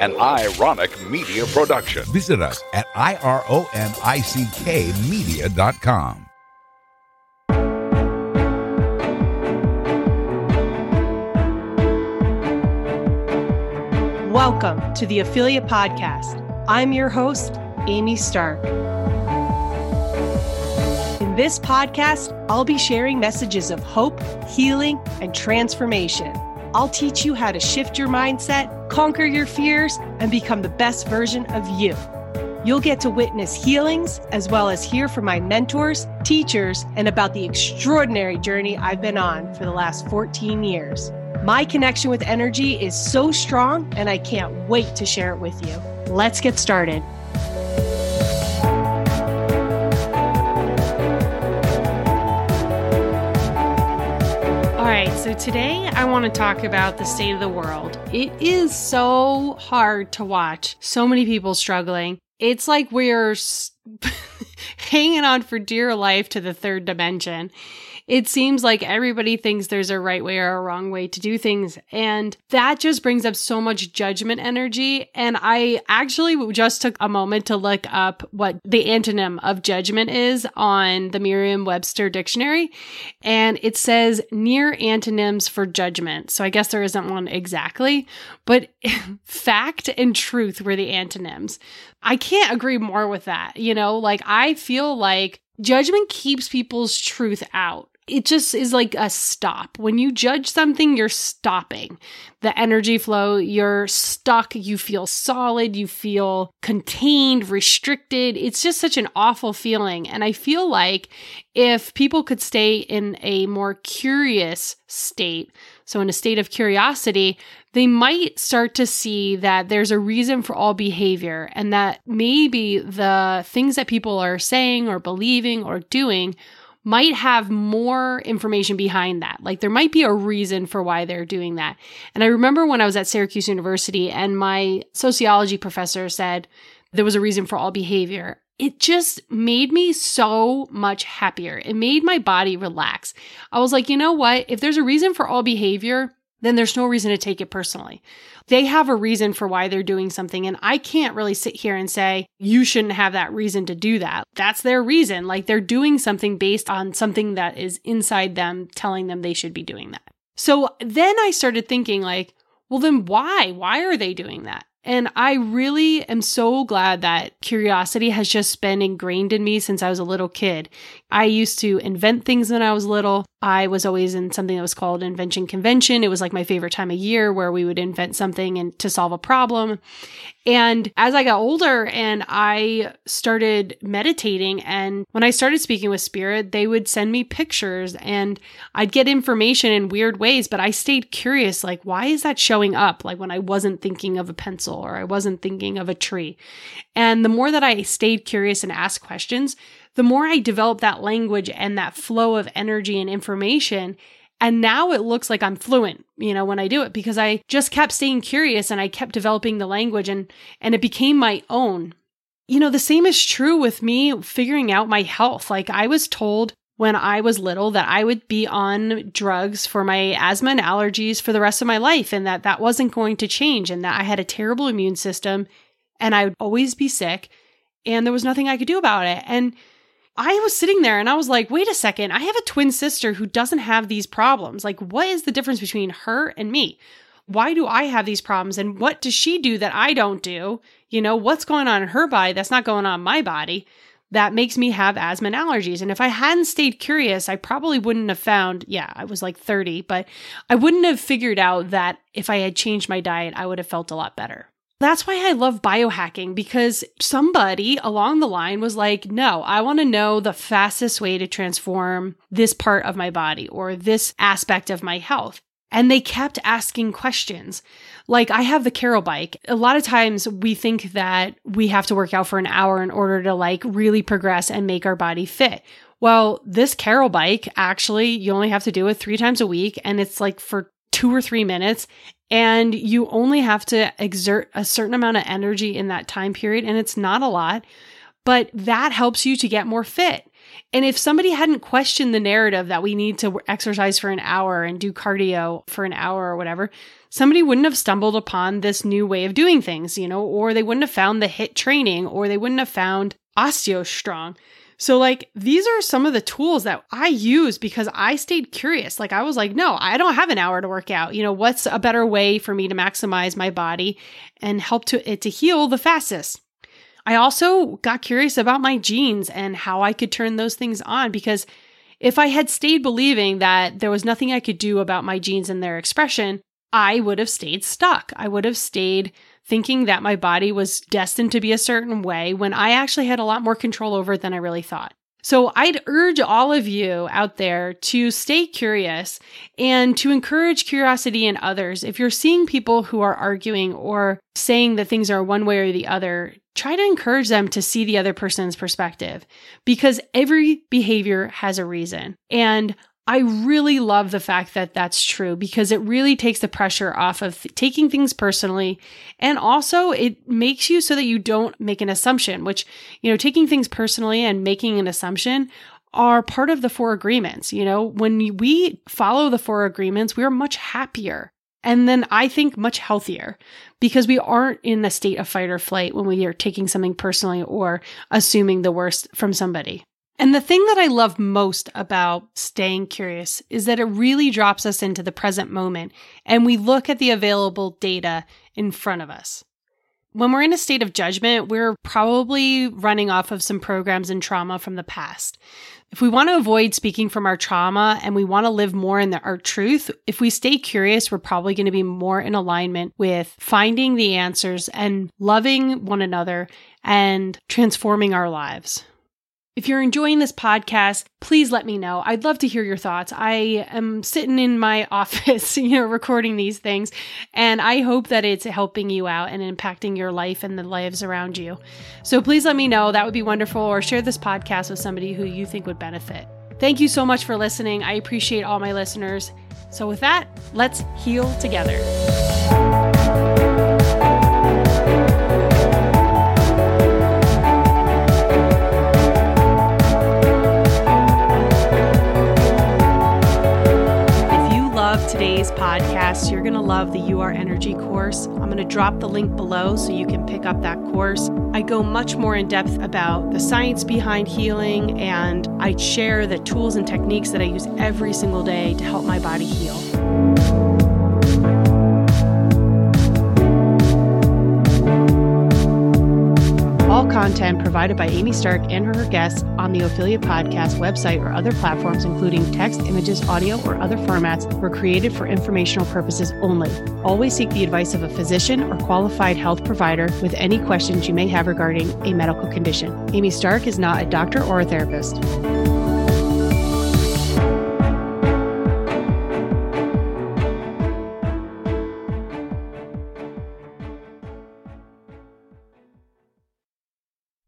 an ironic media production. Visit us at ironickmedia.com. Welcome to the Affiliate Podcast. I'm your host, Amy Stark. In this podcast, I'll be sharing messages of hope, healing, and transformation. I'll teach you how to shift your mindset, conquer your fears, and become the best version of you. You'll get to witness healings as well as hear from my mentors, teachers, and about the extraordinary journey I've been on for the last 14 years. My connection with energy is so strong, and I can't wait to share it with you. Let's get started. Today I want to talk about the state of the world. It is so hard to watch so many people struggling. It's like we're hanging on for dear life to the third dimension it seems like everybody thinks there's a right way or a wrong way to do things. And that just brings up so much judgment energy. And I actually just took a moment to look up what the antonym of judgment is on the Merriam Webster dictionary. And it says near antonyms for judgment. So I guess there isn't one exactly, but fact and truth were the antonyms. I can't agree more with that. You know, like I feel like judgment keeps people's truth out it just is like a stop. When you judge something, you're stopping the energy flow. You're stuck. You feel solid. You feel contained, restricted. It's just such an awful feeling. And I feel like if people could stay in a more curious state, so in a state of curiosity, they might start to see that there's a reason for all behavior and that maybe the things that people are saying or believing or doing might have more information behind that. Like there might be a reason for why they're doing that. And I remember when I was at Syracuse University and my sociology professor said there was a reason for all behavior. It just made me so much happier. It made my body relax. I was like, you know what? If there's a reason for all behavior, then there's no reason to take it personally. They have a reason for why they're doing something. And I can't really sit here and say, you shouldn't have that reason to do that. That's their reason. Like they're doing something based on something that is inside them telling them they should be doing that. So then I started thinking, like, well, then why? Why are they doing that? And I really am so glad that curiosity has just been ingrained in me since I was a little kid. I used to invent things when I was little. I was always in something that was called invention convention. It was like my favorite time of year where we would invent something and to solve a problem. And as I got older and I started meditating and when I started speaking with spirit, they would send me pictures and I'd get information in weird ways, but I stayed curious like why is that showing up like when I wasn't thinking of a pencil or I wasn't thinking of a tree. And the more that I stayed curious and asked questions, the more I developed that language and that flow of energy and information. And now it looks like I'm fluent, you know, when I do it because I just kept staying curious and I kept developing the language and, and it became my own. You know, the same is true with me figuring out my health. Like I was told when I was little that I would be on drugs for my asthma and allergies for the rest of my life and that that wasn't going to change and that I had a terrible immune system and I would always be sick and there was nothing I could do about it. And I was sitting there and I was like, wait a second, I have a twin sister who doesn't have these problems. Like, what is the difference between her and me? Why do I have these problems? And what does she do that I don't do? You know, what's going on in her body that's not going on my body that makes me have asthma and allergies? And if I hadn't stayed curious, I probably wouldn't have found, yeah, I was like 30, but I wouldn't have figured out that if I had changed my diet, I would have felt a lot better. That's why I love biohacking because somebody along the line was like, no, I want to know the fastest way to transform this part of my body or this aspect of my health. And they kept asking questions. Like, I have the CAROL bike. A lot of times we think that we have to work out for an hour in order to like really progress and make our body fit. Well, this CAROL bike, actually, you only have to do it three times a week and it's like for two or three minutes and you only have to exert a certain amount of energy in that time period and it's not a lot but that helps you to get more fit And if somebody hadn't questioned the narrative that we need to exercise for an hour and do cardio for an hour or whatever, somebody wouldn't have stumbled upon this new way of doing things, you know, or they wouldn't have found the HIIT training or they wouldn't have found OsteoStrong. So, like, these are some of the tools that I use because I stayed curious. Like, I was like, no, I don't have an hour to work out. You know, what's a better way for me to maximize my body and help to it to heal the fastest? I also got curious about my genes and how I could turn those things on because if I had stayed believing that there was nothing I could do about my genes and their expression, I would have stayed stuck. I would have stayed thinking that my body was destined to be a certain way when I actually had a lot more control over it than I really thought. So I'd urge all of you out there to stay curious and to encourage curiosity in others. If you're seeing people who are arguing or saying that things are one way or the other, try to encourage them to see the other person's perspective because every behavior has a reason. And I really love the fact that that's true because it really takes the pressure off of th- taking things personally. And also, it makes you so that you don't make an assumption, which, you know, taking things personally and making an assumption are part of the four agreements. You know, when we follow the four agreements, we are much happier. And then I think much healthier because we aren't in a state of fight or flight when we are taking something personally or assuming the worst from somebody. And the thing that I love most about staying curious is that it really drops us into the present moment and we look at the available data in front of us. When we're in a state of judgment, we're probably running off of some programs and trauma from the past. If we want to avoid speaking from our trauma and we want to live more in the, our truth, if we stay curious, we're probably going to be more in alignment with finding the answers and loving one another and transforming our lives. If you're enjoying this podcast, please let me know. I'd love to hear your thoughts. I am sitting in my office, you know, recording these things, and I hope that it's helping you out and impacting your life and the lives around you. So please let me know. That would be wonderful. Or share this podcast with somebody who you think would benefit. Thank you so much for listening. I appreciate all my listeners. So, with that, let's heal together. The Are Energy course. I'm going to drop the link below so you can pick up that course. I go much more in depth about the science behind healing, and I share the tools and techniques that I use every single day to help my body heal. All content provided by Amy Stark and her guests on the Ophelia Podcast website or other platforms, including text, images, audio, or other formats, were created for informational purposes only. Always seek the advice of a physician or qualified health provider with any questions you may have regarding a medical condition. Amy Stark is not a doctor or a therapist.